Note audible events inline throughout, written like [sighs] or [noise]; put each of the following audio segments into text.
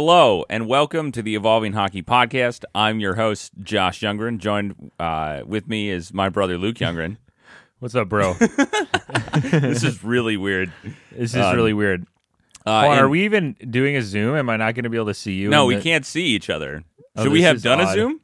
Hello and welcome to the Evolving Hockey Podcast. I'm your host, Josh Younggren. Joined uh, with me is my brother, Luke Younggren. [laughs] What's up, bro? [laughs] this is really weird. This is Um, really weird. Uh, are we even doing a Zoom? Am I not going to be able to see you? no, we the- can't see each other. Oh, Should we have done a. Zoom?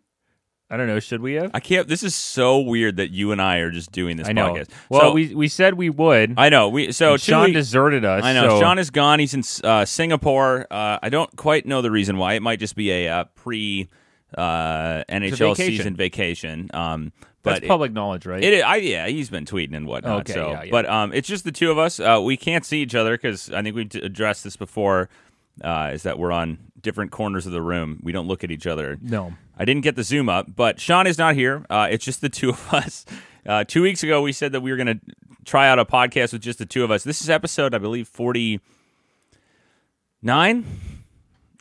I don't know. Should we have? I can't. This is so weird that you and I are just doing this I know. podcast. Well, So- we we said we would. I know. We so Sean week- deserted us. I know so- Sean is gone. He's in uh, Singapore. Uh, I don't quite know the reason why. It might just be a uh, pre uh, NHL vacation. season vacation. Um, but That's public knowledge, right? It, I, yeah, he's been tweeting and whatnot. Okay, so, yeah, yeah. but um, it's just the two of us. Uh, we can't see each other because I think we've addressed this before. Uh, is that we're on different corners of the room? We don't look at each other. no. I didn't get the zoom up, but Sean is not here. Uh, it's just the two of [laughs] us. Uh, two weeks ago, we said that we were going to try out a podcast with just the two of us. This is episode, I believe, forty nine.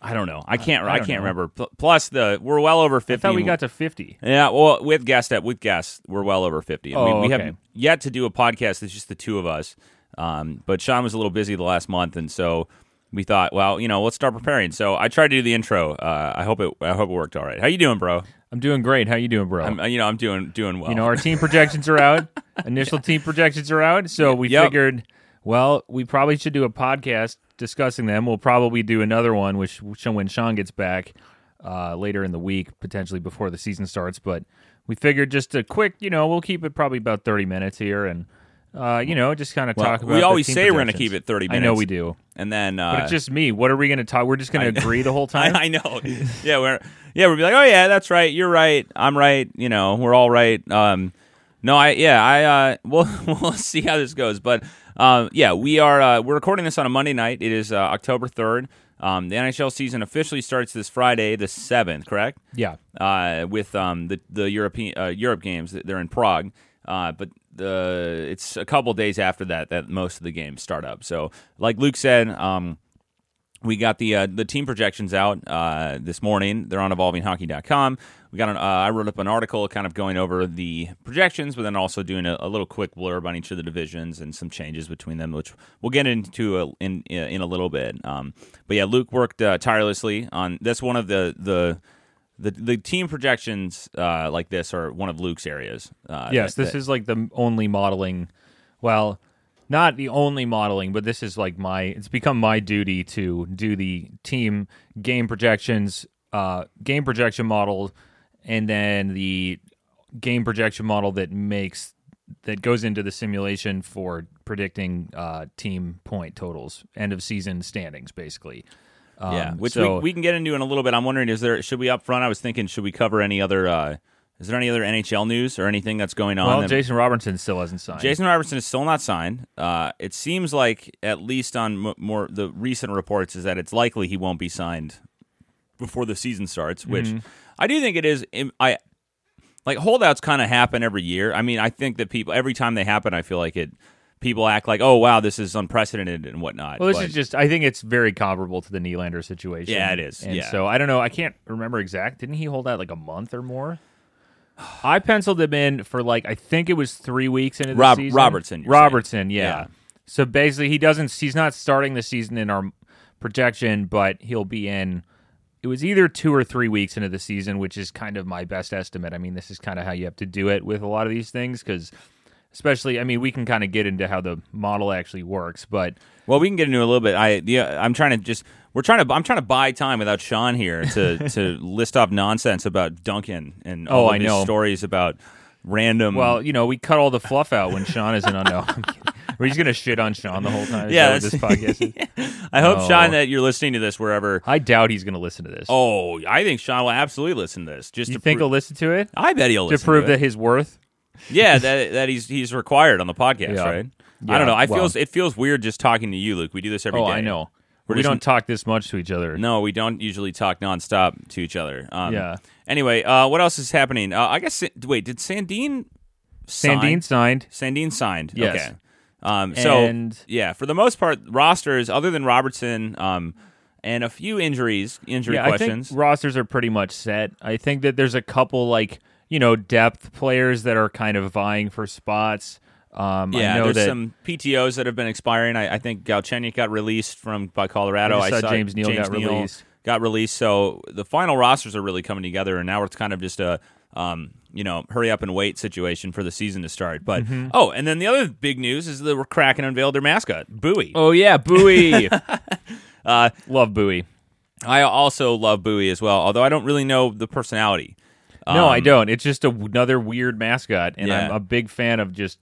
I don't know. I can't. I I, can't know. remember. Plus, the we're well over fifty. I thought we got to fifty. Yeah, well, with guest with guests, we're well over fifty. And we, Oh, we okay. have yet to do a podcast that's just the two of us. Um, but Sean was a little busy the last month, and so we thought, well, you know, let's start preparing. So I tried to do the intro. Uh, I hope it. I hope it worked all right. How you doing, bro? I'm doing great. How you doing, bro? I'm, uh, you know, I'm doing doing well. you know, our team projections are out. [laughs] Initial team projections are out. So we Yep. figured, well, we probably should do a podcast discussing them. We'll probably do another one, which which when Sean gets back uh, later in the week, potentially before the season starts. But we figured just a quick, you know, we'll keep it probably about 30 minutes here and. Uh, you know, just kind of Well, talk about. we always say we're gonna keep it 30 I know minutes. we do, and then uh, but it's just me. What are we going to talk? We're just going to agree the whole [laughs] time. I, I know. Yeah, we're yeah we'll be like, oh yeah, that's right. You're right. I'm right. You know, we're all right. Um, no, I yeah I uh [laughs] we'll we'll see how this goes, but um yeah we are uh, we're recording this on a Monday night. It is uh, October third. Um, the NHL season officially starts this Friday, the seventh. Correct. yeah, uh, with um, the the European uh, Europe games. They're in Prague, uh, but the it's a couple days after that that most of the games start up. So, like Luke said, um, we got the uh, the team projections out uh, this morning. They're on evolvinghockey.com. We got an, uh, I wrote up an article kind of going over the projections, but then also doing a, a little quick blurb on each of the divisions and some changes between them, which we'll get into a, in in a little bit. Um, but yeah, Luke worked uh, tirelessly on that's one of the the the the team projections uh, like this are one of Luke's areas. Uh, yes, that- this that- is like the only modeling. Well, not the only modeling, but this is like my. It's become my duty to do the team game projections, uh, game projection model, and then the game projection model that makes that goes into the simulation for predicting uh, team point totals, end of season standings, basically. Um, yeah, which so, we, we can get into in a little bit. I'm wondering, is there should we up front? I was thinking, should we cover any other? Uh, is there any other NHL news or anything that's going on? well, that- Jason Robertson still hasn't signed. Jason Robertson is still not signed. Uh, it seems like, at least on m- more the recent reports, is that it's likely he won't be signed before the season starts. Which Mm-hmm. I do think it is. I like holdouts kind of happen every year. I mean, I think that people every time they happen, I feel like it. People act like, oh wow, this is unprecedented and whatnot. Well, this but- is just. I think it's very comparable to the Nylander situation. Yeah, it is, And yeah. so I don't know. I can't remember exact. Didn't he hold out like a month or more? [sighs] I penciled him in for like I think it was three weeks into the Rob- season. Robertson, Robertson, yeah. Yeah. So basically, he doesn't. He's not starting the season in our projection, but he'll be in. It was either two or three weeks into the season, which is kind of my best estimate. I mean, this is kind of how you have to do it with a lot of these things because, especially, I mean, we can kind of get into how the model actually works, but Well, we can get into a little bit. I yeah, I'm trying to just we're trying to I'm trying to buy time without Sean here to [laughs] to list off nonsense about Duncan and oh, all Oh, I know. stories about random. Well, you know, we cut all the fluff out when Sean isn't on. No, We're just gonna shit on Sean the whole time. Is Yeah, this podcast? [laughs] I hope No. Sean that you're listening to this wherever. I doubt he's gonna listen to this. Oh, I think Sean will absolutely listen to this. Just you to think pro- he'll listen to it I bet he'll to prove to that his worth? Yeah that that he's he's required on the podcast, Yeah. right? Yeah, I don't know. I well- feels it feels weird just talking to you, Luke. We do this every day. Oh, I know. We're we just- don't talk this much to each other. No, we don't usually talk nonstop to each other. Um, Yeah. Anyway, uh, what else is happening? Uh, I guess. Wait, did Sandin? sign? Sandin signed. Sandin signed. Yes. Okay. Um, so And- yeah, for the most part, rosters other than Robertson, um, and a few injuries, injury Yeah, questions. I think rosters are pretty much set. I think that there's a couple like you know depth players that are kind of vying for spots. Um, yeah, I know there's that some PTOS that have been expiring. I, I think Galchenyuk got released from by Colorado. I saw saw James Neal got released. got released. So the final rosters are really coming together, and now it's kind of just a um, you know hurry up and wait situation for the season to start. But Mm-hmm. oh, and then the other big news is that we're Kraken unveiled their mascot, Buoy. Oh yeah, Buoy. [laughs] [laughs] uh, love Buoy. I also love Buoy as well, although I don't really know the personality. No, I Um, don't. It's just a, another weird mascot, and I'm a big fan of just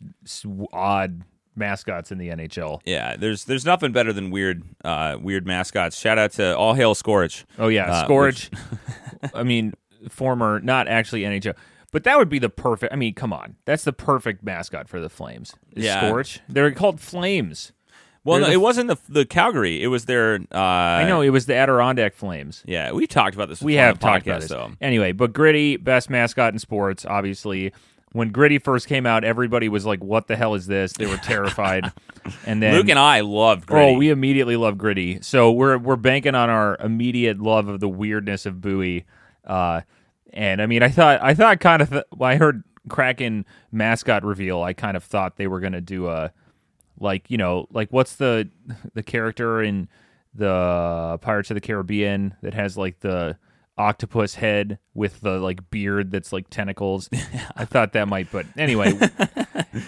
odd mascots in the NHL. Yeah, there's there's nothing better than weird uh, weird mascots. Shout out to All Hail Scorch. Oh yeah, Uh, Scorch. [laughs] I mean, former, not actually NHL, but that would be the perfect. I mean, come on, that's the perfect mascot for the Flames. Yeah. Scorch. They're called Flames. Well, no, the it wasn't the the Calgary. It was their. Uh, I know it was the Adirondack Flames. Yeah, we talked about this. We have the talked podcast, about this. though. Anyway, but Gritty, best mascot in sports, obviously. When Gritty first came out, everybody was like, "What the hell is this?" They were [laughs] terrified. and then Luke and I loved Gritty. Oh, we immediately love Gritty. So we're we're banking on our immediate love of the weirdness of Buoy. Uh, and I mean, I thought I thought kind of th- I heard Kraken mascot reveal, I kind of thought they were going to do a like you know like what's the the character in the Pirates of the Caribbean that has like the octopus head with the like beard that's like tentacles. [laughs] I thought that might, but anyway,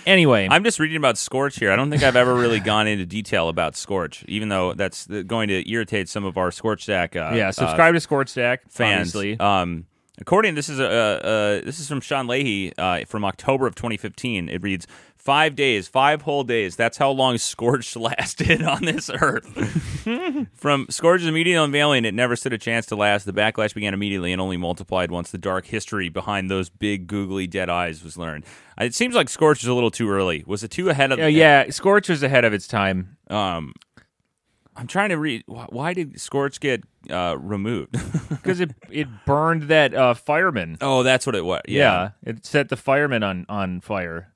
anyway, [laughs] I'm just reading about Scorch here. I don't think I've ever really [laughs] gone into detail about Scorch, even though that's uh, going to irritate some of our Scorch Stack. Uh, yeah, uh, subscribe to Scorch Stack fans. Um, according, this is a uh, uh, this is from Sean Leahy uh, from October of 2015. It reads five days, five whole days. That's how long Scorch [laughs] lasted on this earth. [laughs] from Scorch's immediate unveiling, it never stood a chance to last. The backlash began immediately and only multiplied once the dark history behind those big googly dead eyes was learned. It seems like Scorch was a little too early. Was it too ahead of? Uh, yeah, Scorch was ahead of its time. Um, I'm trying to read. Why did Scorch get uh, removed? [laughs] because it it burned that uh, fireman. oh, that's what it was. Yeah. it set the fireman on on fire.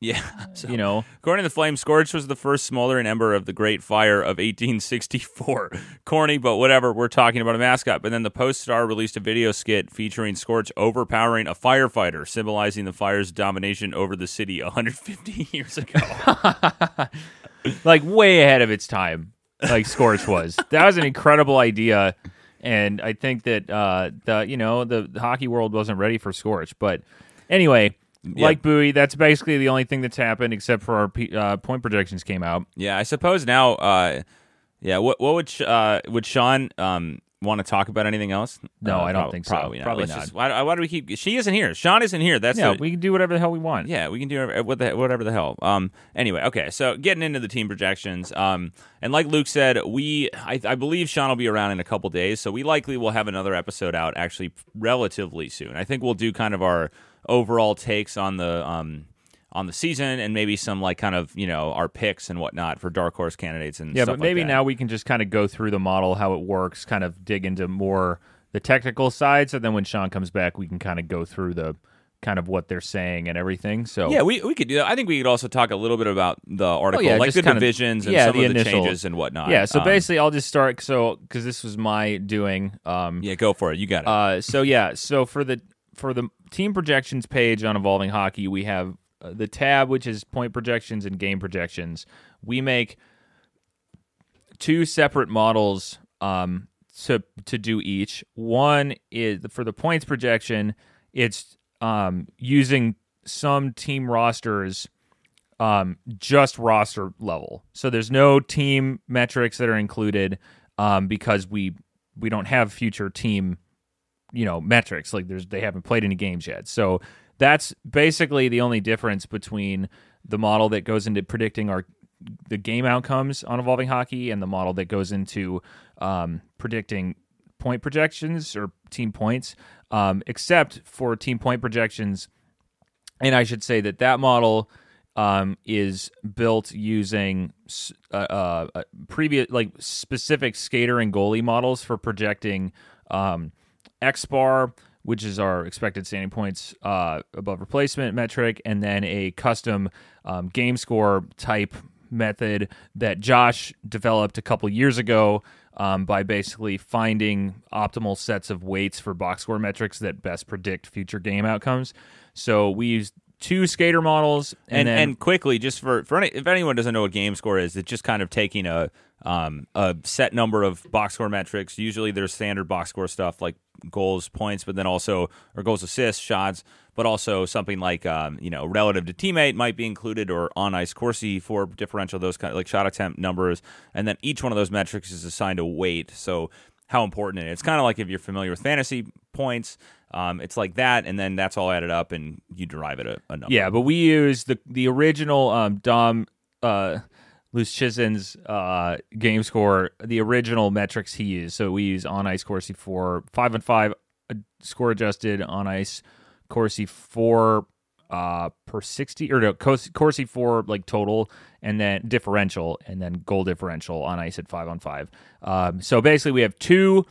Yeah. [laughs] So, You know, according to the Flame, Scorch was the first smoldering ember of the Great Fire of 1864. [laughs] Corny, but whatever. We're talking about a mascot. But then the Post Star released a video skit featuring Scorch overpowering a firefighter, symbolizing the fire's domination over the city 150 years ago. like way ahead of its time. Like Scorch was. That was an incredible idea, and I think that uh, the you know the, the hockey world wasn't ready for Scorch. But anyway, like Buoy, that's basically the only thing that's happened except for our P- uh, point projections came out. yeah, I suppose now. Uh, yeah, what what would uh, would Sean um, want to talk about anything else? No, Uh, I don't prob- think so. Probably not. Probably Let's not. Just, why, why do we keep? She isn't here. Sean isn't here. That's Yeah, the- we can do whatever the hell we want. Yeah, we can do whatever- what the whatever the hell. Um. Anyway, okay. So getting into the team projections. Um. And like Luke said, we I, I believe Sean will be around in a couple days, so we likely will have another episode out actually relatively soon. I think we'll do kind of our overall takes on the um on the season and maybe some like kind of you know our picks and whatnot for dark horse candidates and Yeah, stuff but maybe like now we can just kind of go through the model, how it works, kind of dig into more the technical side. So then when Sean comes back, we can kind of go through the kind of what they're saying and everything. So Yeah, we, we could do that. I think we could also talk a little bit about the article, Oh, yeah, like the kind of- divisions and yeah, some the of the initial- changes and whatnot. yeah. So Um, basically, I'll just start. So because this was my doing. Um, yeah, go for it. You got it. Uh, so yeah, so for the for the team projections page on Evolving Hockey, we have the tab which is point projections and game projections. We make two separate models um, to to do each. One is for the points projection. It's um, using some team rosters um, just roster level. So there's no team metrics that are included um, because we we don't have future team you know metrics like there's they haven't played any games yet. So that's basically the only difference between the model that goes into predicting our the game outcomes on evolving hockey and the model that goes into um, predicting point projections or team points um, except for team point projections. And I should say that that model um, is built using uh, uh, previous like specific skater and goalie models for projecting um, X bar, which is our expected standing points uh, above replacement metric, and then a custom um, game score type method that Josh developed a couple years ago um, by basically finding optimal sets of weights for box score metrics that best predict future game outcomes. So we use two skater models, and, and then and quickly, just for for any, if anyone doesn't know what game score is, it's just kind of taking a um a set number of box score metrics. Usually, there's standard box score stuff like goals, points, but then also or goals, assists, shots, but also something like um you know relative to teammate might be included or on ice Corsi for differential, those kind of like shot attempt numbers, and then each one of those metrics is assigned a weight. So how important it is. It's kind of like if you're familiar with fantasy points. Um, it's like that, and then that's all added up, and you derive it a, a number. yeah, but we use the the original um, Dom uh, Luszczyszyn's uh, game score, the original metrics he used. So we use on ice Corsi for, five and five, uh, score adjusted on ice Corsi for uh, per sixty or no Cors- Corsi for like total, and then differential, and then goal differential on ice at five on five. Um, so basically, we have two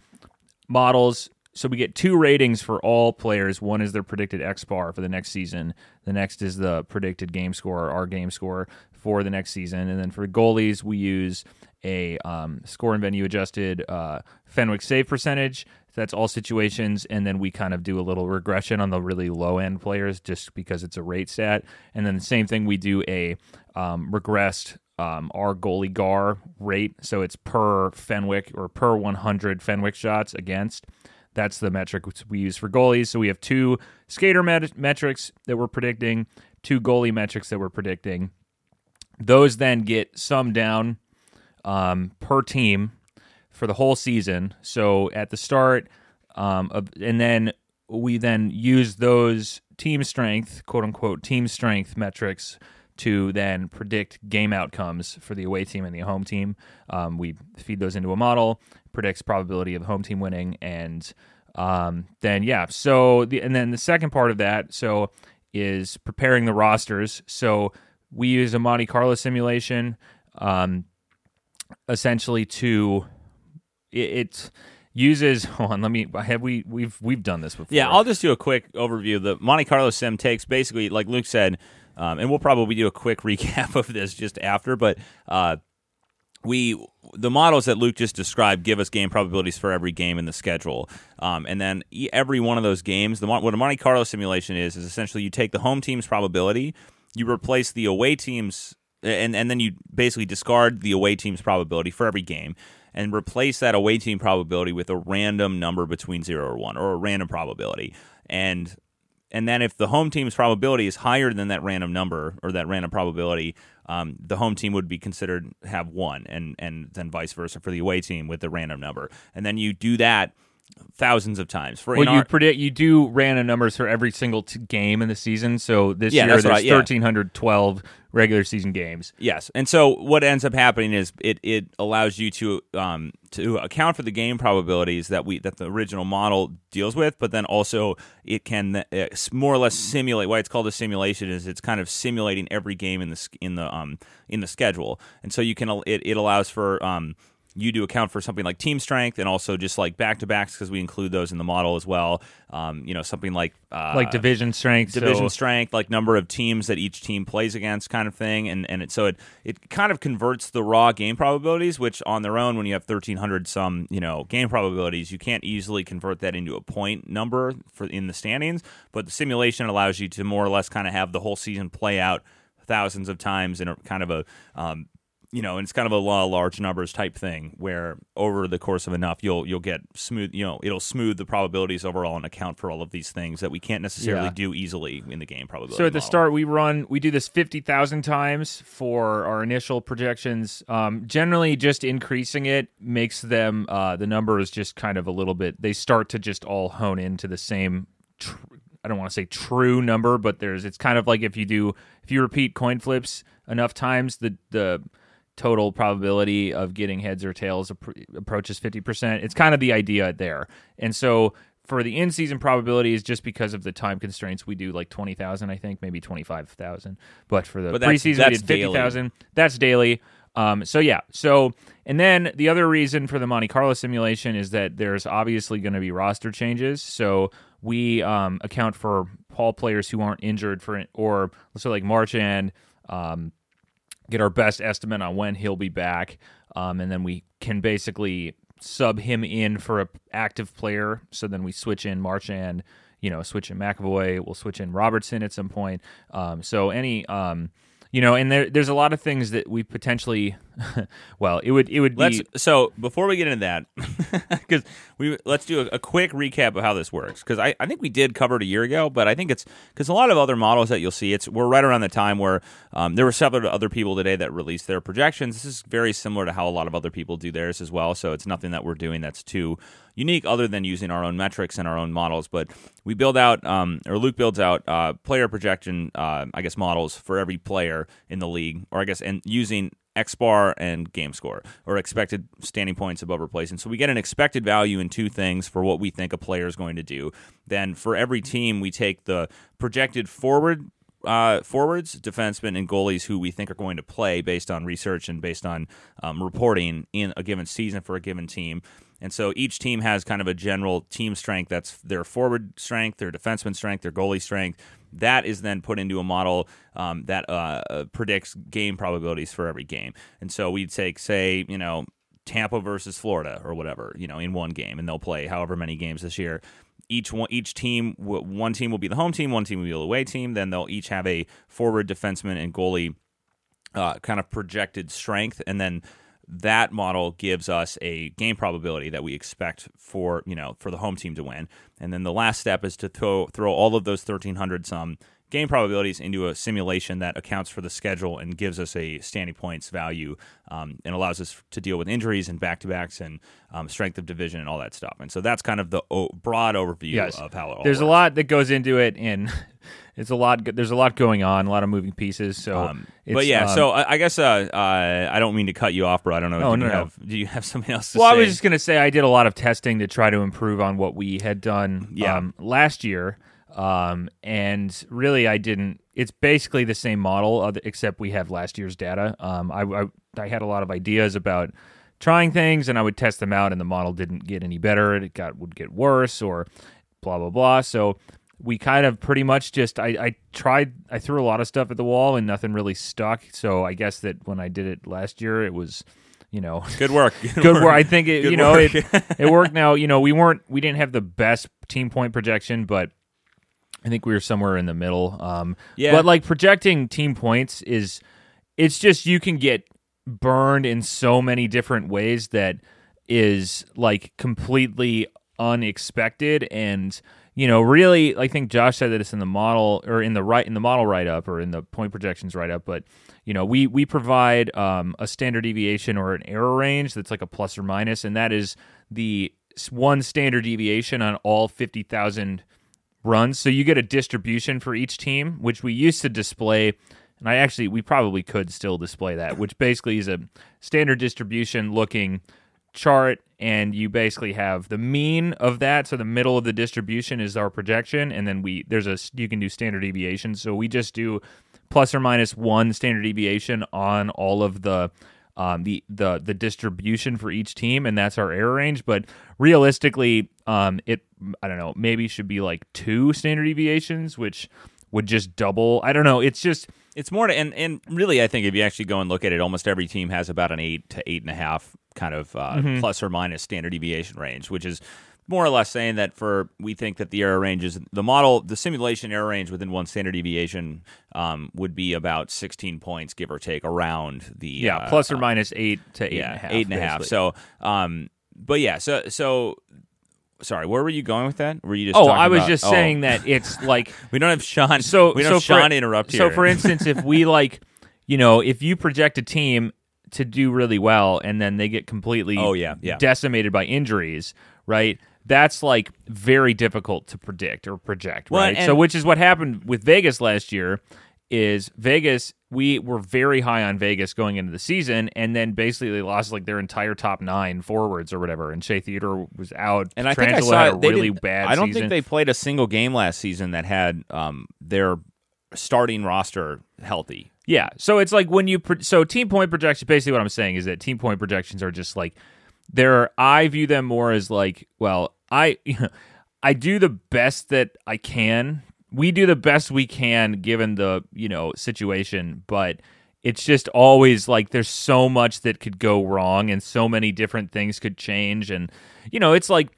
models. So we get two ratings for all players. One is their predicted X bar for the next season. The next is the predicted game score, our game score for the next season. And then for goalies, we use a um, score and venue adjusted uh, Fenwick save percentage. That's all situations, and then we kind of do a little regression on the really low end players just because it's a rate stat. And then the same thing, we do a um, regressed um, our goalie gar rate. So it's per Fenwick or per 100 Fenwick shots against. That's the metric we use for goalies. So we have two skater met- metrics that we're predicting, two goalie metrics that we're predicting. Those then get summed down um, per team for the whole season. So at the start, um, of, and then we then use those team strength, quote unquote, team strength metrics to then predict game outcomes for the away team and the home team. Um, we feed those into a model, predicts probability of home team winning, and um, then yeah. So the and then the second part of that so is preparing the rosters. So we use a Monte Carlo simulation, um, essentially to it, it uses. [laughs] Hold on, let me. Have we we've we've done this before? Yeah, I'll just do a quick overview. The Monte Carlo sim takes basically, like Luke said, um, and we'll probably do a quick [laughs] recap of this just after, but uh, we the models that Luke just described give us game probabilities for every game in the schedule, um, and then every one of those games, the what a Monte Carlo simulation is, is essentially you take the home team's probability, you replace the away team's, and and then you basically discard the away team's probability for every game, and replace that away team probability with a random number between zero or one, or a random probability, and and then if the home team's probability is higher than that random number or that random probability, um, the home team would be considered have one, and and then vice versa for the away team with the random number. And then you do that thousands of times. For Well, you our- predict you do random numbers for every single t- game in the season. So this Yeah, year there's I- yeah. 1312 regular season games. Yes, and so what ends up happening is it, it allows you to um, to account for the game probabilities that we that the original model deals with, but then also it can uh, more or less simulate. Why it's called a simulation is it's kind of simulating every game in the in the um in the schedule, and so you can it, it allows for um you do account for something like team strength and also just like back to backs because we include those in the model as well. Um, you know something like uh, Like division strength. division so, strength, like number of teams that each team plays against, kind of thing, and and it, so it it kind of converts the raw game probabilities, which on their own, when you have thirteen hundred some you know game probabilities, you can't easily convert that into a point number for in the standings. But the simulation allows you to more or less kind of have the whole season play out thousands of times in a kind of a um, you know, and it's kind of a law of large numbers type thing where over the course of enough you'll you'll get smooth you know, it'll smooth the probabilities overall and account for all of these things that we can't necessarily Yeah. do easily in the game probability. So at the model. start, we run we do this fifty thousand times for our initial projections. Um, generally, just increasing it makes them uh, the numbers just kind of a little bit. They start to just all hone into the same. Tr- I don't want to say true number, but there's it's kind of like if you do if you repeat coin flips enough times, the the total probability of getting heads or tails appro- approaches 50%. It's kind of the idea there. And so for the in season probabilities, just because of the time constraints, we do like 20,000, I think, maybe 25,000. But for the But that's- preseason, that's we did daily. 50,000. That's daily. Um, so yeah, so and then the other reason for the Monte Carlo simulation is that there's obviously going to be roster changes. So we um, account for all players who aren't injured for or so like Marchand, um, get our best estimate on when he'll be back, um, and then we can basically sub him in for a active player. So then we switch in Marchand, you you know switch in McAvoy. We'll switch in Robertson at some point. Um, so any um, you know, and there there's a lot of things that we potentially, [laughs] well, it would it would be. Let's so before we get into that, [laughs] because we let's do a, a, quick recap of how this works. Because I, I think we did cover it a year ago, but I think it's because a lot of other models that you'll see, it's we're right around the time where um, there were several other people today that released their projections. This is very similar to how a lot of other people do theirs as well. So it's nothing that we're doing that's too unique other than using our own metrics and our own models. But we build out, um, or Luke builds out uh, player projection, uh, I guess, models for every player in the league, or I guess, and using XBAR and game score or expected standing points above replacement. So we get an expected value in two things for what we think a player is going to do. Then for every team, we take the projected forward uh, forwards, defensemen, and goalies who we think are going to play based on research and based on um, reporting in a given season for a given team. And so each team has kind of a general team strength that's their forward strength, their defenseman strength, their goalie strength. That is then put into a model um, that uh, uh, predicts game probabilities for every game. And so we'd take, say, you know, Tampa versus Florida or whatever, you know, in one game, and they'll play however many games this year. Each one, each team, one team will be the home team, one team will be the away team. Then they'll each have a forward, defenseman, and goalie uh, kind of projected strength, and then that model gives us a game probability that we expect for you know for the home team to win. And then the last step is to throw throw all of those 1300 some game probabilities into a simulation that accounts for the schedule and gives us a standing points value um, and allows us to deal with injuries and back to backs and um, strength of division and all that stuff. And so that's kind of the o- broad overview yes. of how it all There's works. a lot that goes into it, and [laughs] it's a lot. There's a lot going on, a lot of moving pieces. So, um, but yeah, um, so I, I guess uh, uh, I don't mean to cut you off, bro. I don't know. Oh, do no, you no. have do you have [laughs] something else? well, say? I was just gonna say I did a lot of testing to try to improve on what we had done yeah. Um, last year. Um, and really, I didn't. It's basically the same model, except we have last year's data. Um, I, I, I had a lot of ideas about trying things, and I would test them out, and the model didn't get any better. It got would get worse, or blah blah blah. So we kind of pretty much just I, I tried I threw a lot of stuff at the wall, and nothing really stuck. So I guess that when I did it last year, it was you know [laughs] good work [laughs] good, good work. work. i think it good you know it, [laughs] it worked now you know we weren't we didn't have the best team point projection but I think we were somewhere in the middle. Um, yeah. But like projecting team points is, it's just you can get burned in so many different ways that is like completely unexpected and you know really i think josh said that it's in the model or in the right in the model write up or in the point projections write up but you know we we provide um, a standard deviation or an error range that's like a plus or minus and that is the one standard deviation on all 50000 runs. So you get a distribution for each team, which we used to display. And I actually, we probably could still display that, which basically is a standard distribution looking chart. And you basically have the mean of that. So the middle of the distribution is our projection. And then we, there's a, you can do standard deviation. So we just do plus or minus one standard deviation on all of the um, the the the distribution for each team, and that's our error range. But realistically, um, it I don't know maybe should be like two standard deviations, which would just double. I don't know. It's just it's more to, and and really, I think if you actually go and look at it, almost every team has about an eight to eight and a half kind of uh, mm-hmm. plus or minus standard deviation range, which is more or less saying that for we think that the error range is the model, the simulation error range within one standard deviation um, would be about 16 points, give or take, around the yeah uh, plus or uh, minus eight to eight yeah, and a half, eight and a half. So, um, but yeah, so so. Sorry, where were you going with that? Were you just? Oh, I was about, just oh. saying that it's [laughs] like we don't have Sean. So we don't so have Sean for, interrupt here. So, for instance, if we [laughs] like, you know, if you project a team to do really well and then they get completely oh yeah, yeah. decimated by injuries, right? That's like very difficult to predict or project, well, right? so which is what happened with Vegas last year is Vegas we were very high on Vegas going into the season and then basically they lost like their entire top 9 forwards or whatever and Shea Theodore was out and I think I saw had a really bad I don't season. think they played a single game last season that had um, their starting roster healthy. Yeah. So it's like when you pro- so team point projections basically what I'm saying is that team point projections are just like they're I view them more as like well I [laughs] I do the best that I can. We do the best we can given the, you know, situation, but it's just always like there's so much that could go wrong and so many different things could change and you know, it's like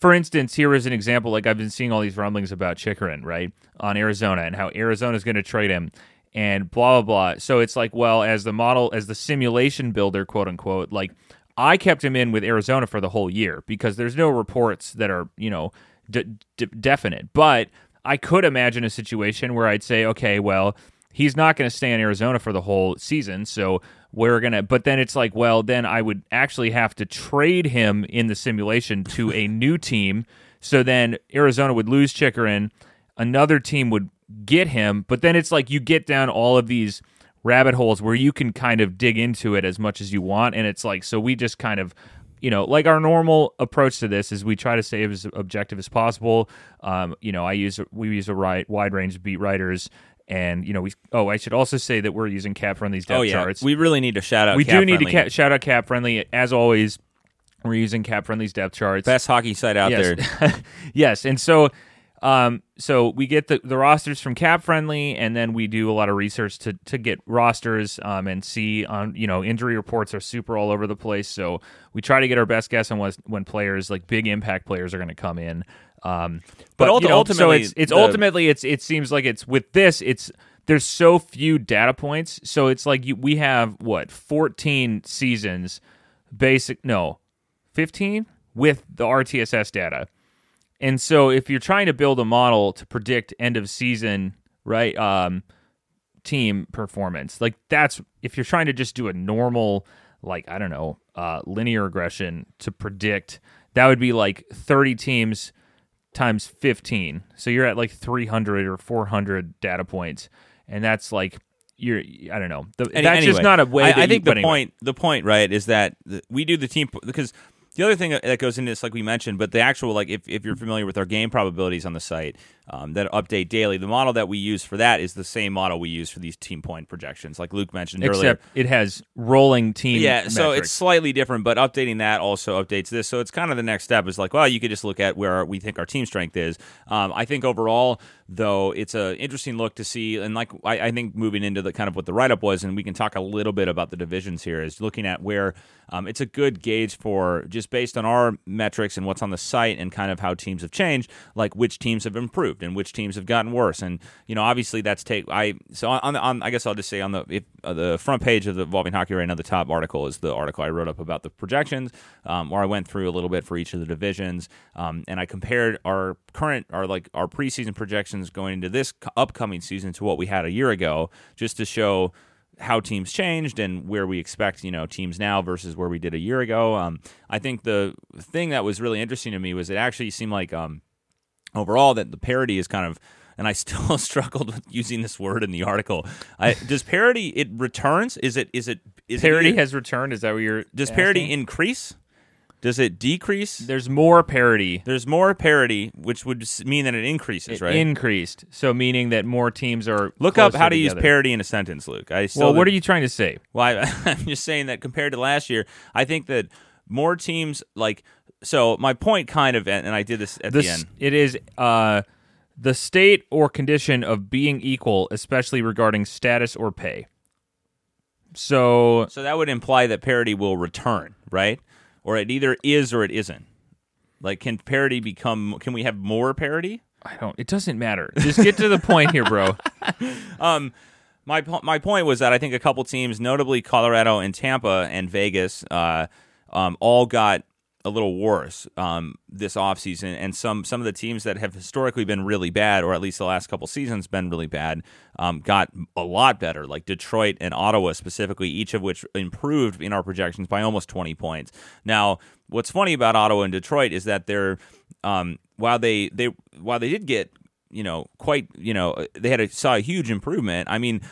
for instance, here is an example. Like I've been seeing all these rumblings about Chychrun, right, on Arizona and how Arizona's going to trade him and blah blah blah. So it's like, well, as the model, as the simulation builder, quote unquote, like I kept him in with Arizona for the whole year because there's no reports that are you know d- d- definite. But I could imagine a situation where I'd say, okay, well, he's not going to stay in Arizona for the whole season, so we're gonna. But then it's like, well, then I would actually have to trade him in the simulation to a [laughs] new team. So then Arizona would lose Chychrun, another team would get him, but then it's like you get down all of these rabbit holes where you can kind of dig into it as much as you want and it's like so we just kind of you know like our normal approach to this is we try to stay as objective as possible um, you know i use we use a wide, wide range of beat writers and you know we oh i should also say that we're using cap friendly's depth oh yeah, charts we really need to shout out. we Cap do need Friendly. to ca- shout out cap friendly as always we're using cap friendly's depth charts best hockey site out there. yes. [laughs] yes, and so um, so we get the, the rosters from Cap Friendly, and then we do a lot of research to to get rosters um, and see on you know injury reports are super all over the place. So we try to get our best guess on when, when players like big impact players are going to come in. Um, But but, you know, ultimately, so it's it's the- ultimately it's it seems like it's with this it's there's so few data points, so it's like you, we have what 14 seasons, basic no, 15 with the RTSS data. And so if you're trying to build a model to predict end of season, right, um, team performance, like that's if you're trying to just do a normal, like, I don't know, uh, linear regression to predict, that would be like 30 teams times 15. So you're at like 300 or 400 data points. And that's like, you're, I don't know. The, Any- that's just not a way. I, that I think the anyway. point, the point, right, is that th- we do the team because the other thing that goes into this, like we mentioned, but the actual, like if, if you're familiar with our game probabilities on the site um, that update daily, the model that we use for that is the same model we use for these team point projections, like Luke mentioned earlier. except it has rolling team. Yeah, so it's slightly different, but updating that also updates this. So it's kind of the next step is like, well, you could just look at where we think our team strength is. Um, I think overall, though, it's an interesting look to see, and like I, I think moving into the kind of what the write up was, and we can talk a little bit about the divisions here, is looking at where um, it's a good gauge for just based on our metrics and what's on the site and kind of how teams have changed, like which teams have improved and which teams have gotten worse, and you know, obviously that's take I so on the on I guess I'll just say on the if, uh, the front page of the Evolving Hockey right now, the top article is the article I wrote up about the projections, um, where I went through a little bit for each of the divisions, um, and I compared our current our like our preseason projections going into this upcoming season to what we had a year ago, just to show how teams changed and where we expect you know teams now versus where we did a year ago. Um, I think the thing that was really interesting to me was it actually seemed like um, overall that the parity is kind of and I [laughs] still struggled with using this word in the article. I, does parity it returns? Is it is it is parity it, has returned. Is that what you're? does asking? parity increase? Does it decrease? There's more parity. There's more parity, which would mean that it increases, It right? Increased, so meaning that more teams are. Look up how to use parity in a sentence, Luke. I Well, what are you trying to say? Well, I, [laughs] I'm just saying that compared to last year, I think that more teams like. So my point, kind of, and I did this at the end. it is uh, the state or condition of being equal, especially regarding status or pay. So So that would imply that parity will return, right? Or it either is or it isn't. Like, can parity become? Can we have more parity? I don't. It doesn't matter. Just get to the point here, bro. [laughs] Um, my my point was that I think a couple teams, notably Colorado and Tampa and Vegas, uh, um, all got a little worse um, this offseason. and some some of the teams that have historically been really bad, or at least the last couple seasons been really bad, um, got a lot better. Like Detroit and Ottawa specifically, each of which improved in our projections by almost twenty points. Now, what's funny about Ottawa and Detroit is that they're um, while they they while they did get you know, quite, you know, they had a, saw a huge improvement. I mean,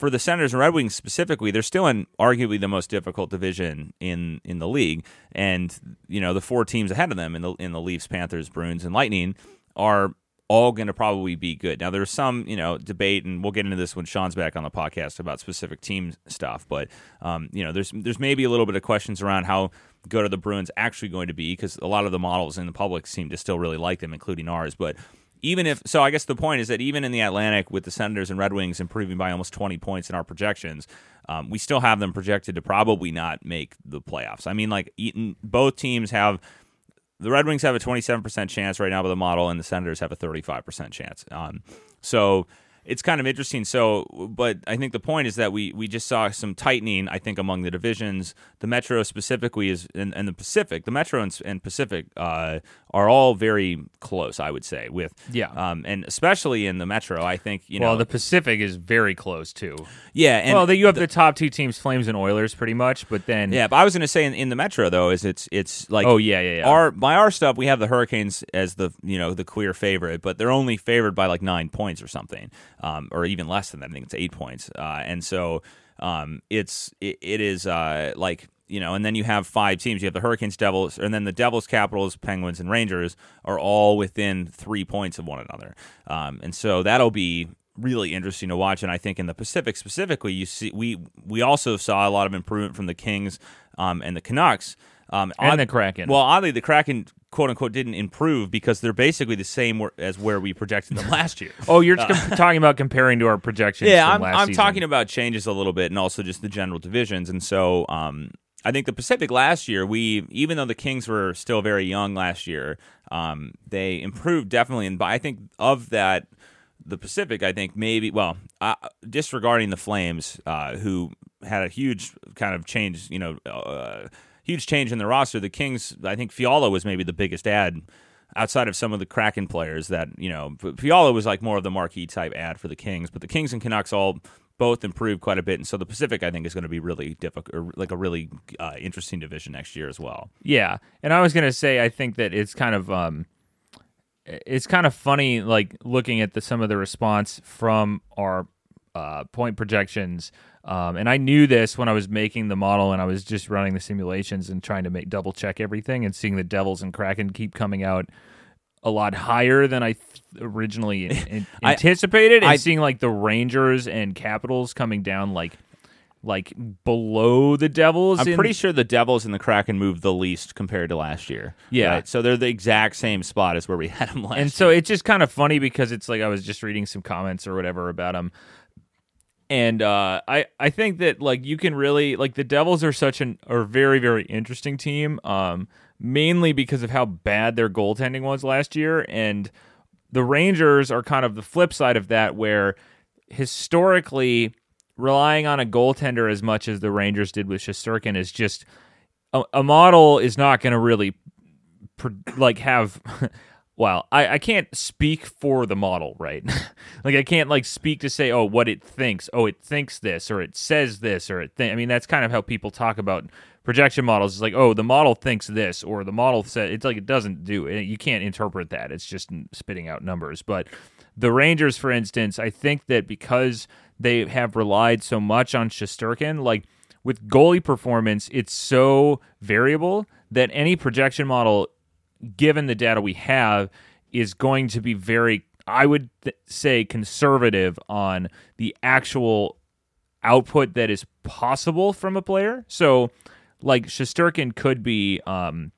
for the Senators and Red Wings specifically, they're still in arguably the most difficult division in in the league, and you know, the four teams ahead of them in the in the Leafs, Panthers, Bruins, and Lightning are all going to probably be good. Now, there's some, you know, debate, and we'll get into this when Sean's back on the podcast about specific team stuff. But, um, you know, there's there's maybe a little bit of questions around how good are the Bruins actually going to be because a lot of the models in the public seem to still really like them, including ours. But even if so, I guess the point is that even in the Atlantic, with the Senators and Red Wings improving by almost 20 points in our projections, um, we still have them projected to probably not make the playoffs. I mean, like Eaton, both teams have the Red Wings have a 27% chance right now with the model, and the Senators have a 35% chance. Um, so it's kind of interesting. So, but I think the point is that we we just saw some tightening. I think among the divisions, the Metro specifically is, and, and the Pacific, the Metro and, and Pacific uh, are all very close. I would say with Yeah. um, and especially in the Metro, I think you well, know, Well, the Pacific is very close too. yeah, and well, the, you have the, top two teams, Flames and Oilers, pretty much. But then, yeah. But I was going to say in, in the Metro though, is it's it's like oh yeah, yeah, yeah. Our by our stuff, we have the Hurricanes as the you know the clear favorite, but they're only favored by like nine points or something, um, or even less than that. I think it's eight points, uh, and so um, it's it, it is uh, like you know, and then you have five teams. You have the Hurricanes, Devils, and then the Devils, Capitals, Penguins, and Rangers are all within three points of one another, um, and so that'll be really interesting to watch. And I think in the Pacific specifically, you see we we also saw a lot of improvement from the Kings um, and the Canucks. Um, and odd- the Kraken. well, oddly, the Kraken quote unquote didn't improve because they're basically the same as where we projected them [laughs] last year. oh, you're com- talking about comparing to our projections. yeah, I'm, I'm talking about changes a little bit and also just the general divisions. And so um, I think the Pacific last year, we even though the Kings were still very young last year, um, they improved definitely. And I think of that. The Pacific, I think, maybe well, uh, disregarding the Flames, uh, who had a huge kind of change, you know, uh, huge change in the roster. The Kings, I think Fiala was maybe the biggest ad outside of some of the Kraken players that, you know, Fiala was like more of the marquee type ad for the Kings, but the Kings and Canucks all both improved quite a bit. And so the Pacific, I think, is going to be really difficult, or like a really uh, interesting division next year as well. Yeah, and I was gonna say I think that it's kind of um, it's kind of funny like looking at the some of the response from our uh, point projections. Um, and I knew this when I was making the model and I was just running the simulations and trying to make double check everything and seeing the Devils and Kraken keep coming out a lot higher than I th- originally in- [laughs] anticipated, and I- seeing like the Rangers and Capitals coming down like like below the Devils. I'm in- pretty sure the Devils and the Kraken moved the least compared to last year. Yeah. Right? So they're the exact same spot as where we had them last and so it's just kind of funny because it's like I was just reading some comments or whatever about him, and uh, I I think that like you can really like the Devils are such an are very very interesting team, um, mainly because of how bad their goaltending was last year, and the Rangers are kind of the flip side of that, where historically relying on a goaltender as much as the Rangers did with Shesterkin is just a, a model is not going to really like have [laughs] well I, I can't speak for the model right? [laughs] Like i can't like speak to say oh what it thinks. Oh it thinks this or it says this or it th- i mean that's kind of how people talk about projection models. It's like oh the model thinks this or the model said it's like it doesn't do it. You can't interpret that. It's just spitting out numbers. But the rangers for instance i think that because they have relied so much on Shesterkin, like with goalie performance, it's so variable that any projection model, given the data we have, is going to be very, I would th- say, conservative on the actual output that is possible from a player. So, like Shesterkin could be. Um,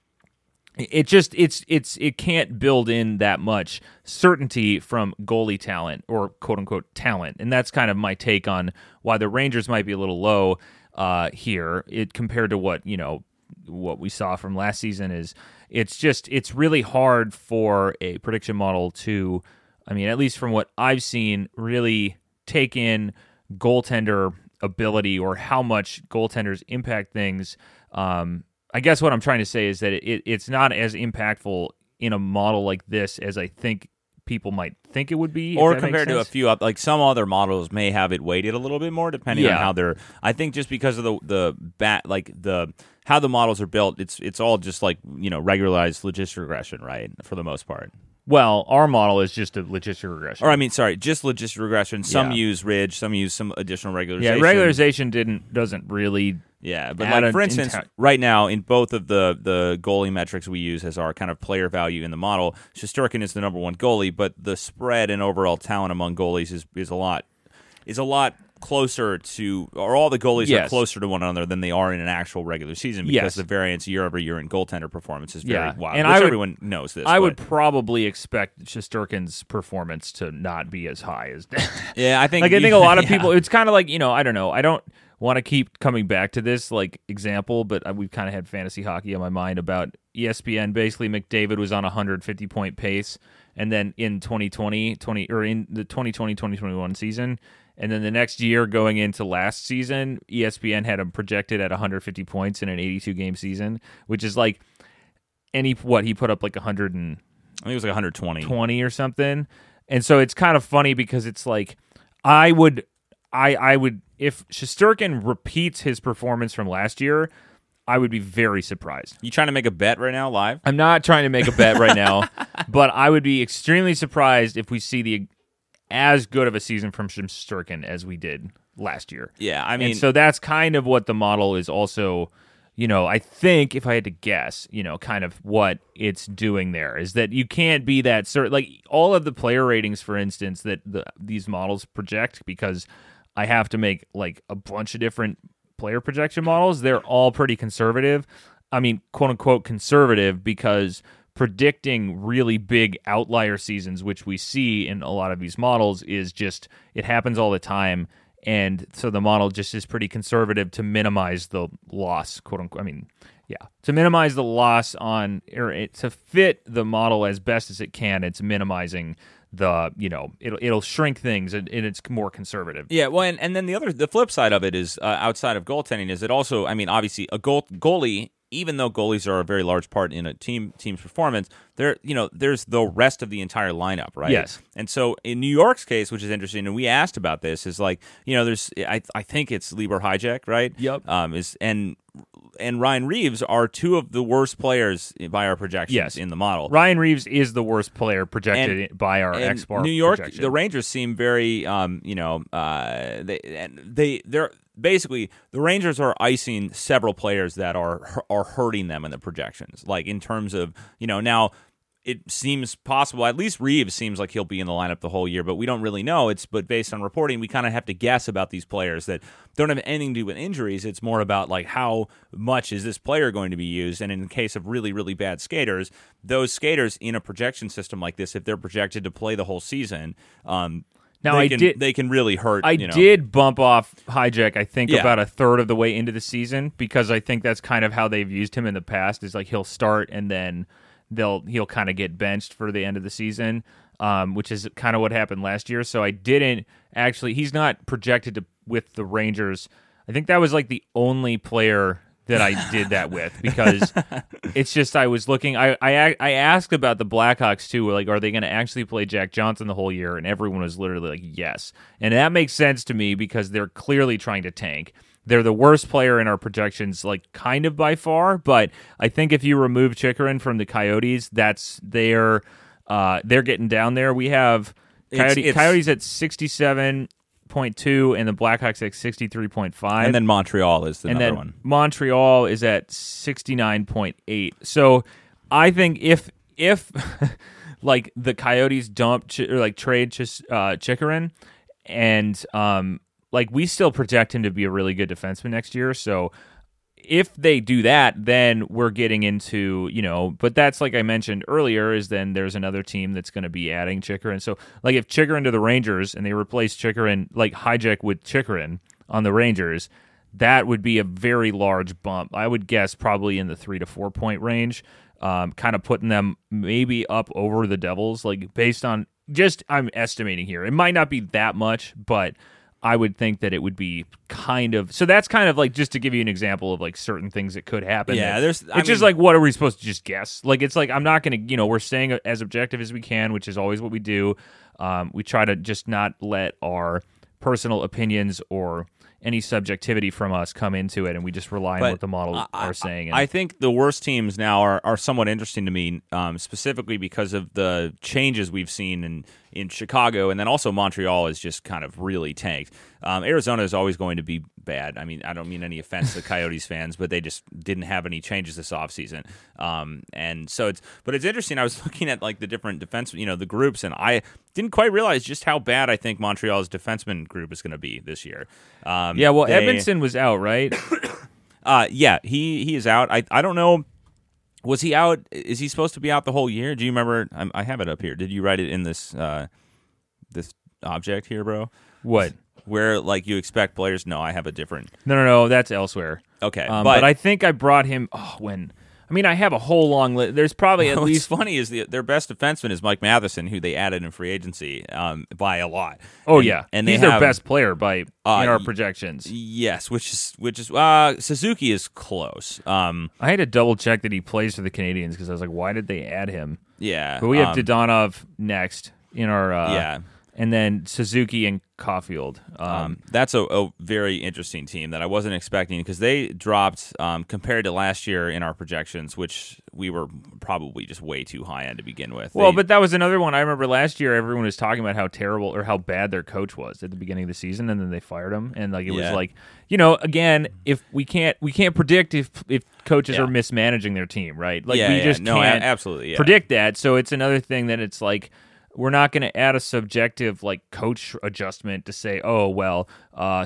it just it's it's it can't build in that much certainty from goalie talent or quote unquote talent and that's kind of my take on why the rangers might be a little low uh here it compared to what you know what we saw from last season is it's just it's really hard for a prediction model to i mean at least from what i've seen really take in goaltender ability or how much goaltenders impact things um I guess what I'm trying to say is that it, it's not as impactful in a model like this as I think people might think it would be. or compared to a few like some other models may have it weighted a little bit more depending on how they're i think just because of the the bat like the how the models are built it's it's all just like you know regularized logistic regression right for the most part Well, our model is just a logistic regression. or i mean sorry just logistic regression some Yeah. use ridge some use some additional regularization yeah, regularization didn't doesn't really. Yeah, but like for instance, enti- right now in both of the the goalie metrics we use as our kind of player value in the model, Shesterkin is the number one goalie, but the spread and overall talent among goalies is is a lot is a lot closer to or all the goalies are closer to one another than they are in an actual regular season because Yes. the variance year over year in goaltender performance is very Yeah. wild. And would- everyone knows this. I would probably expect Shesterkin's performance to not be as high as. [laughs] yeah, I think like I think [laughs] a lot of yeah. people. It's kind of like you know I don't know. I don't. want to keep coming back to this like example, but we've kind of had fantasy hockey on my mind about ESPN. Basically, McDavid was on a 150 point pace, and then in 2020, 20 or in the 2020 2021 season, and then the next year going into last season, ESPN had him projected at 150 points in an 82 game season, which is like, and he what he put up like 100 and I think it was like 120. 20 or something. And so it's kind of funny because it's like I would I I would if Shesterkin repeats his performance from last year, I would be very surprised. You trying to make a bet right now live? I'm not trying to make a bet right now, [laughs] but I would be extremely surprised if we see the as good of a season from Shesterkin as we did last year. Yeah, I mean, and so that's kind of what the model is also you know i think if i had to guess you know kind of what it's doing there is that you can't be that certain like all of the player ratings for instance that the, these models project because i have to make like a bunch of different player projection models they're all pretty conservative i mean quote unquote conservative because predicting really big outlier seasons which we see in a lot of these models is just it happens all the time. And so the model just is pretty conservative to minimize the loss quote unquote i mean yeah to minimize the loss on or to fit the model as best as it can it's minimizing the you know it'll it'll shrink things and, and it's more conservative. Yeah, well, and, and then the other, the flip side of it is uh, outside of goaltending is it also, I mean, obviously a goal goalie, even though goalies are a very large part in a team team's performance, there, you know, there's the rest of the entire lineup, right? Yes. And so in New York's case, which is interesting, and we asked about this, is like, you know, there's, I, I think it's Libor Hajek, right? Yep. Um, is and and Ryan Reaves are two of the worst players by our projections Yes. in the model. ryan reaves is the worst player projected by our And x bar New York, projection. the Rangers seem very, um, you know, uh, they and they they're basically the Rangers are icing several players that are are hurting them in the projections. Like in terms of you know now. It seems possible. At least Reaves seems like he'll be in the lineup the whole year, but we don't really know. It's but based on reporting, we kind of have to guess about these players that don't have anything to do with injuries. It's more about like how much is this player going to be used, and in the case of really really bad skaters, those skaters in a projection system like this, if they're projected to play the whole season, um, Now, they I can, did- they can really hurt. I you know. did bump off Hajek, I think, Yeah. about a third of the way into the season because I think that's kind of how they've used him in the past. Is like he'll start and then they'll he'll kind of get benched for the end of the season, um, which is kind of what happened last year. So I didn't actually. He's not projected to with the Rangers. I think that was like the only player that I did that with because [laughs] it's just I was looking. I I I asked about the Blackhawks too. Like, are they going to actually play Jack Johnson the whole year? And everyone was literally like, yes. And that makes sense to me because they're clearly trying to tank. They're the worst player in our projections, like kind of by far. But I think if you remove Chychrun from the Coyotes, that's they're uh, they're getting down there. We have Coyote, it's- Coyotes at sixty seven point two and the Blackhawks at sixty three point five And then Montreal is the and then one. Montreal is at 69.8. So I think if if [laughs] like the Coyotes dump Ch- or like trade Ch- uh, Chychrun and um like we still project him to be a really good defenseman next year. So if they do that, then we're getting into, you know, but that's like I mentioned earlier, is then there's another team that's going to be adding Chychrun. So, like, if Chychrun to the Rangers and they replace Chychrun, like Hajek with Chychrun on the Rangers, that would be a very large bump. I would guess probably in the three to four point range, um, kind of putting them maybe up over the Devils, like based on just I'm estimating here. It might not be that much, but I would think that it would be kind of so that's kind of like just to give you an example of like certain things that could happen. Yeah, that- there's- it's I just like what are we supposed to just guess? Like it's like I'm not gonna you know we're staying as objective as we can, which is always what we do. Um, we try to just not let our personal opinions or any subjectivity from us come into it, and we just rely on what the model I- are saying. And I think the worst teams now are, are somewhat interesting to me, um, specifically because of the changes we've seen in, in Chicago, and then also Montreal is just kind of really tanked. Um, Arizona is always going to be bad. I mean, I don't mean any offense to Coyotes [laughs] fans, but they just didn't have any changes this offseason. Um, and so it's, but it's interesting. I was [laughs] looking at like the different defense, you know, the groups, and I didn't quite realize just how bad I think Montreal's defenseman group is going to be this year. Um, yeah, well, they- Edmundson was out, right? [coughs] uh, yeah, he he is out. I I don't know. Was he out? Is he supposed to be out the whole year? Do you remember? I, I have it up here. Did you write it in this uh, this object here, bro? what? where like you expect players? No, I have a different. No, no, no. That's elsewhere. Okay, Um, but, but, I think I brought him. Oh, when I mean, I have a whole long list. There's probably at What's least. funny is the, their best defenseman is Mike Matheson, who they added in free agency um, by a lot. Oh And- yeah, and they he's have, their best player by Uh, in our projections. Yes, which is which is uh, Suzuki is close. Um, I had to double check that he plays for the Canadiens because I was like, why did they add him? yeah, But we have um, Dodonov next in our uh, Yeah. And then Suzuki and Caufield. Um, Um, that's a, a very interesting team that I wasn't expecting because they dropped um, compared to last year in our projections, which we were probably just way too high on to begin with. well, They- but that was another one. I remember last year everyone was talking about how terrible or how bad their coach was at the beginning of the season, and then they fired him. And like it was like, you know, again, if we can't we can't predict if if coaches Yeah. are mismanaging their team, right? Like yeah, we yeah, just no, can't absolutely yeah. predict that. So it's another thing that it's like we're not going to add a subjective like coach adjustment to say, oh well,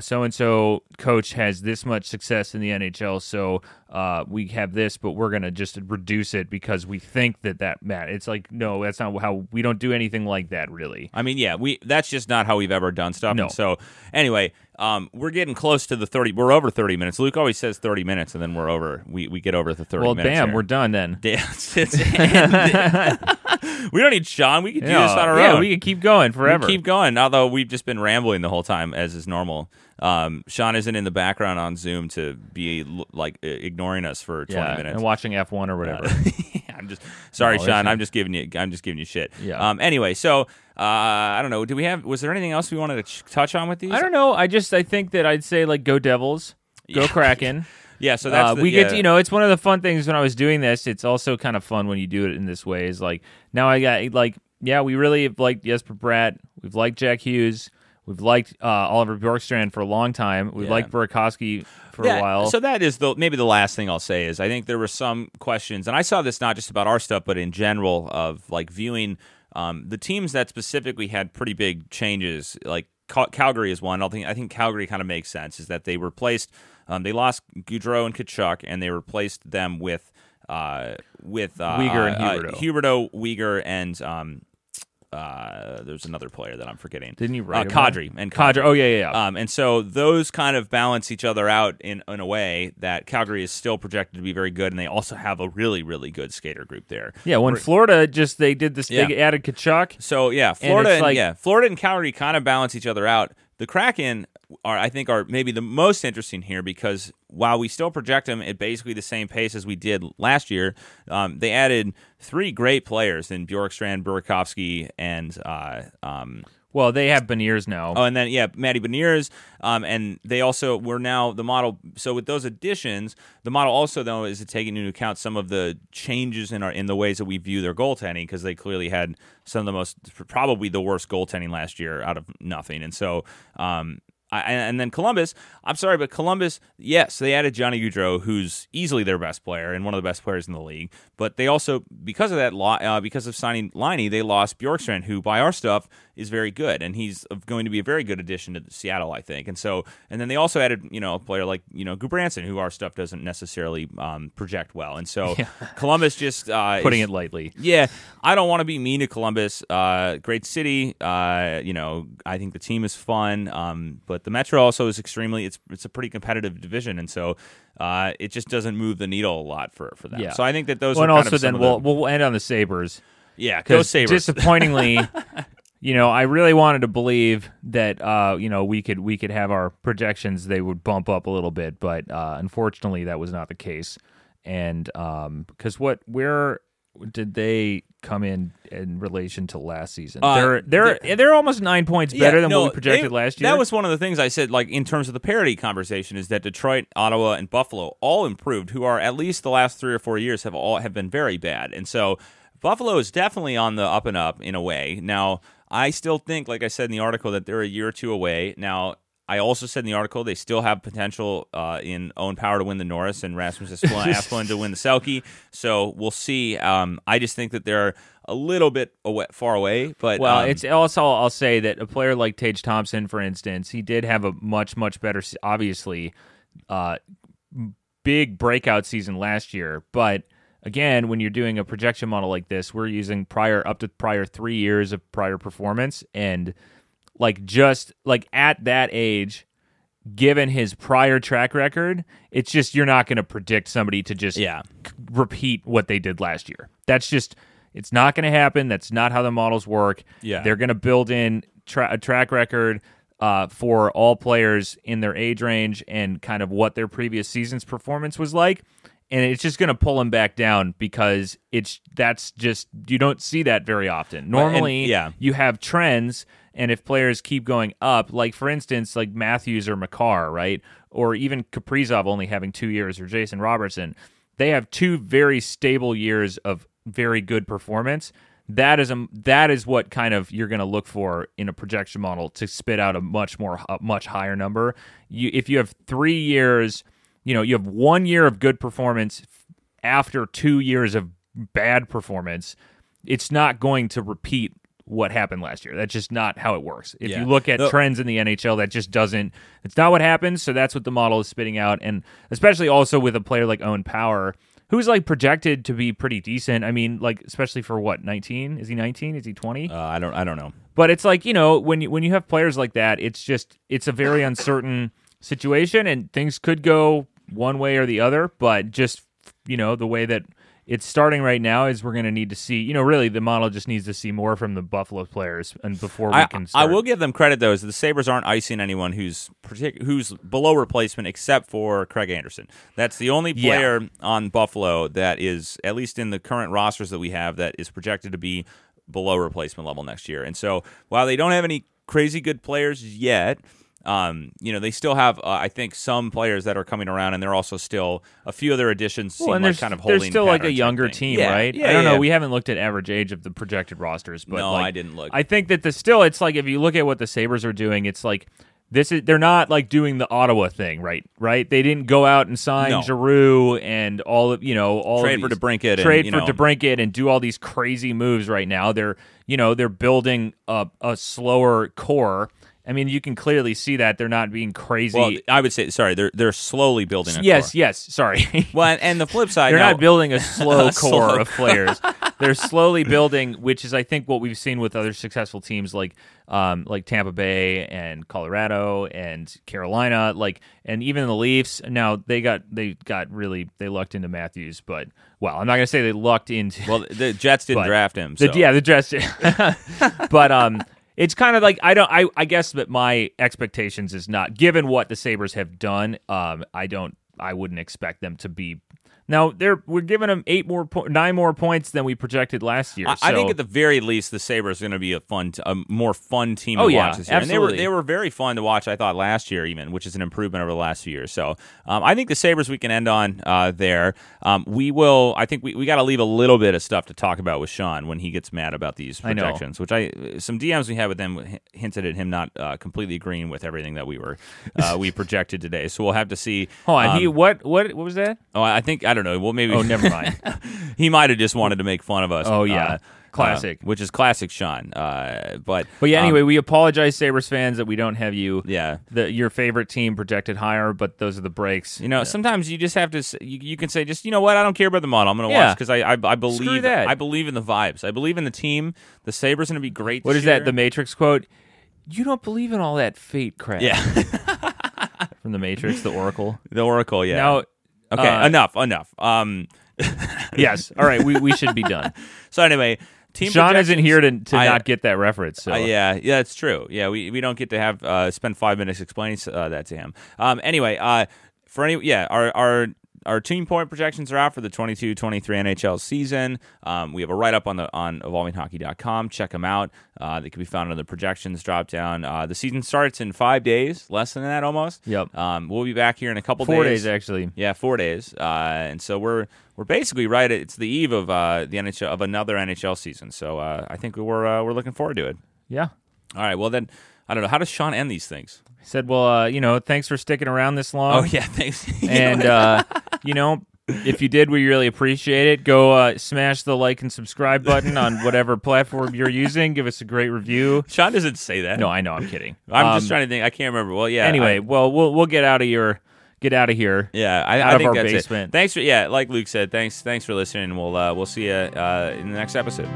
so and so coach has this much success in the NHL, so uh, we have this, but we're going to just reduce it because we think that that Matt. It's like no, that's not how we don't do anything like that really. I mean, yeah, we that's just not how we've ever done stuff. No. And so anyway, um, we're getting close to the thirty. We're over thirty minutes. Luke always says thirty minutes, and then we're over. We we get over the thirty. Well, minutes bam, here. we're done then. [laughs] Yeah, [laughs] we don't need Sean. We can do this on our yeah, own. we can keep going forever. keep going. Although we've just been rambling the whole time, as is normal. Um, Sean isn't in the background on Zoom to be like ignoring us for twenty yeah, minutes. and watching F one or whatever. [laughs] I'm just sorry, No, Sean. I'm just giving you. I'm just giving you shit. Yeah. Um. Anyway, so uh, I don't know. Do we have? Was there anything else we wanted to ch- touch on with these? I don't know. I just I think that I'd say like go Devils, go Yeah. Kraken. [laughs] Yeah. So that's uh, the- we yeah. get to, you know it's one of the fun things when I was doing this. It's also kind of fun when you do it in this way. Is like now I got like yeah we really have liked Jesper Bratt. We've liked Jack Hughes. We've liked uh, Oliver Bjorkstrand for a long time. We've Yeah. liked Burakovsky for a while. So that is the maybe the last thing I'll say is I think there were some questions, and I saw this not just about our stuff, but in general of like viewing um, the teams that specifically had pretty big changes. Like Cal- Calgary is one. I think I think Calgary kind of makes sense. Is that they replaced um, they lost Gaudreau and Tkachuk, and they replaced them with uh, with uh, Weegar and uh, Huberdeau. Huberdeau, Weegar, and um, uh, there's another player that I'm forgetting. Didn't you uh, write him Kadri and Kadri. Oh yeah, yeah. yeah. um, and so those kind of balance each other out in, in a way that Calgary is still projected to be very good, and they also have a really, really good skater group there. yeah, when Florida just they did this, Yeah. they added Tkachuk. So yeah, Florida it's and, like- yeah, Florida and Calgary kind of balance each other out. The Kraken are, I think, are maybe the most interesting here because while we still project them at basically the same pace as we did last year, um, they added three great players in Bjorkstrand, Burakovsky, and uh, um, Well, they have Beniers now. Oh, and then yeah, Matty Beniers, um, and they also were now the model. So with those additions, the model also though is it taking into account some of the changes in our in the ways that we view their goaltending because they clearly had some of the most probably the worst goaltending last year out of nothing, and so. Um, I, and then Columbus, I'm sorry, but Columbus, yes, they added Johnny Gaudreau, who's easily their best player and one of the best players in the league. But they also, because of that, uh, because of signing Laine, they lost Bjorkstrand, who by our stuff is very good, and he's going to be a very good addition to Seattle, I think. And so, and then they also added, you know, a player like you know Gudbranson, who our stuff doesn't necessarily um, project well. And so, Columbus just uh, putting is- it lightly. yeah, I don't want to be mean to Columbus. Uh, great city. Uh, you know, I think the team is fun. Um, but the Metro also is extremely. It's it's a pretty competitive division, and so uh, it just doesn't move the needle a lot for for them. Yeah. So I think that those. Well, and also of then we'll the, we'll end on the Sabres. yeah, go Sabres. disappointingly, [laughs] you know, I really wanted to believe that uh, you know we could we could have our projections they would bump up a little bit, but uh, unfortunately that was not the case. And um, because what where did they come in in relation to last season? Uh, they're they're they're almost nine points better than no, what we projected they- last year. That was one of the things I said, like in terms of the parity conversation, is that Detroit, Ottawa, and Buffalo all improved, who are at least the last three or four years have all have been very bad, and so Buffalo is definitely on the up and up in a way. Now, I still think, like I said in the article, that they're a year or two away. Now. I also said in the article they still have potential uh, in Owen Power to win the Norris and Rasmus Asplund Asplund to win the Selke. So we'll see. Um, I just think that they're a little bit away, far away. But Well, um, it's also I'll say that a player like Tage Thompson, for instance, he did have a much much better, obviously, uh, big breakout season last year. But again, when you're doing a projection model like this, we're using prior up to prior three years of prior performance, and like just like at that age, given his prior track record, it's just you're not going to predict somebody to just Yeah. c- repeat what they did last year. That's just it's not going to happen. That's not how the models work. Yeah. they're going to build in tra- a track record uh, for all players in their age range and kind of what their previous season's performance was like. And it's just going to pull them back down because it's that's just you don't see that very often. Normally, yeah. you have trends, and if players keep going up, like for instance, like Matthews or Makar, right, or even Kaprizov only having two years, or Jason Robertson, they have two very stable years of very good performance. That is a that is what kind of you're going to look for in a projection model to spit out a much more a much higher number. You if you have three years, you know you have one year of good performance after two years of bad performance, it's not going to repeat what happened last year. That's just not how it works. If Yeah. you look at The- trends in the NHL, that just doesn't. It's not what happens. So that's what the model is spitting out, and especially also with a player like Owen Power, who's like projected to be pretty decent. I mean, like especially for what nineteen? Is he nineteen? Is he twenty? Uh, I don't. I don't know. But it's like you know when you when you have players like that, it's just it's a very uncertain situation, and things could go one way or the other. But just you know the way that it's starting right now is we're going to need to see. You know, really the model just needs to see more from the Buffalo players, and before we I, can. I will give them credit though, is the Sabres aren't icing anyone who's partic- who's below replacement except for Craig Anderson. That's the only Yeah. player on Buffalo that is at least in the current rosters that we have that is projected to be below replacement level next year. And so while they don't have any crazy good players yet. Um, you know, they still have, uh, I think, some players that are coming around, and they're also still a few of their additions seem Well, and like kind of holding. still like a younger team, Yeah, right? Yeah, I don't yeah. know. We haven't looked at average age of the projected rosters, but No, like, I didn't look. I think that the still, it's like if you look at what the Sabres are doing, it's like this is they're not like doing the Ottawa thing, right? Right? They didn't go out and sign No. Giroux and all of you know all Trade for these, DeBrincat and, trade you for know- DeBrincat and do all these crazy moves right now. They're you know they're building a, a slower core. I mean, you can clearly see that they're not being crazy. well, I would say, sorry, they're they're slowly building. A yes, core. yes. Sorry. [laughs] Well, and- the flip side, They're now- not building a slow [laughs] A core slow of players. [laughs] They're slowly building, which is I think what we've seen with other successful teams like um, like Tampa Bay and Colorado and Carolina, like and even the Leafs. Now they got they got really they lucked into Matthews, but well, I'm not gonna say they lucked into Well, the Jets didn't But draft him. the, So. yeah, the dress. but um, it's kind of like I don't. I I guess that my expectations is not given what the Sabres have done. Um, I don't. I wouldn't expect them to be. Now they're we're giving them eight more po- nine more points than we projected last year. I, I think at the very least, the Sabres are going to be a fun, t- a more fun team Oh, to yeah, watch this year. And they were they were very fun to watch. I thought last year even, which is an improvement over the last few years. So um, I think the Sabres we can end on uh, there. Um, we will. I think we, we got to leave a little bit of stuff to talk about with Sean when he gets mad about these I projections. Which I some DMs we had with him hinted at him not uh, completely agreeing with everything that we were uh, we [laughs] projected today. So we'll have to see. Hold on, Um, he what what what was that? oh, I think I don't know. Well, maybe. Oh, [laughs] never mind. he might have just wanted to make fun of us. Oh, yeah. uh, Classic. uh, which is classic Sean. Uh, but But yeah, um, anyway, we apologize, Sabres fans, that we don't have you. yeah. The, your favorite team projected higher, but those are the breaks. You know, sometimes you just have to. You, you can say, just you know what, I don't care about the model. I'm going to Yeah. watch because I, I I believe that. I believe in the vibes. I believe in the team. The Sabres going to be great. What is that? The Matrix quote. You don't believe in all that fate crap. yeah, [laughs] From the Matrix, the Oracle. the Oracle. Yeah. Now, okay, uh, enough, enough. Um. [laughs] yes. All right, we, we should be done. [laughs] So anyway, team. Sean isn't here to, to I- not get that reference. So Uh, yeah, yeah, it's true. Yeah, we, we don't get to have uh, spend five minutes explaining uh, that to him. Um, anyway, uh, for any yeah, our our our team point projections are out for the 22-23 NHL season. Um, we have a write up on the on evolvinghockey.com. Check them out. Uh, they can be found on the projections drop down. Uh, the season starts in five days, less than that almost. Yep. Um, we'll be back here in a couple four days. days actually. Yeah, four days, uh, and so we're we're basically right. At, it's the eve of uh, the NHL of another NHL season. So uh, I think we're uh, we're looking forward to it. Yeah. All right. Well, then, I don't know. How does Sean end these things? Said, well, uh, you know, thanks for sticking around this long. Oh, yeah. Thanks. [laughs] And uh, you know, if you did, we really appreciate it. Go uh, smash the like and subscribe button on whatever platform you're using. Give us a great review. Sean doesn't say that. No, I know, I'm kidding. I'm Um, just trying to think. I can't remember. Well, yeah. Anyway, I- well, we'll we'll get out of your get out of here. yeah. I, out I of think our that's it. basement. Thanks for yeah. Like Luke said. Thanks. Thanks for listening. We'll uh, we'll see you uh, in the next episode.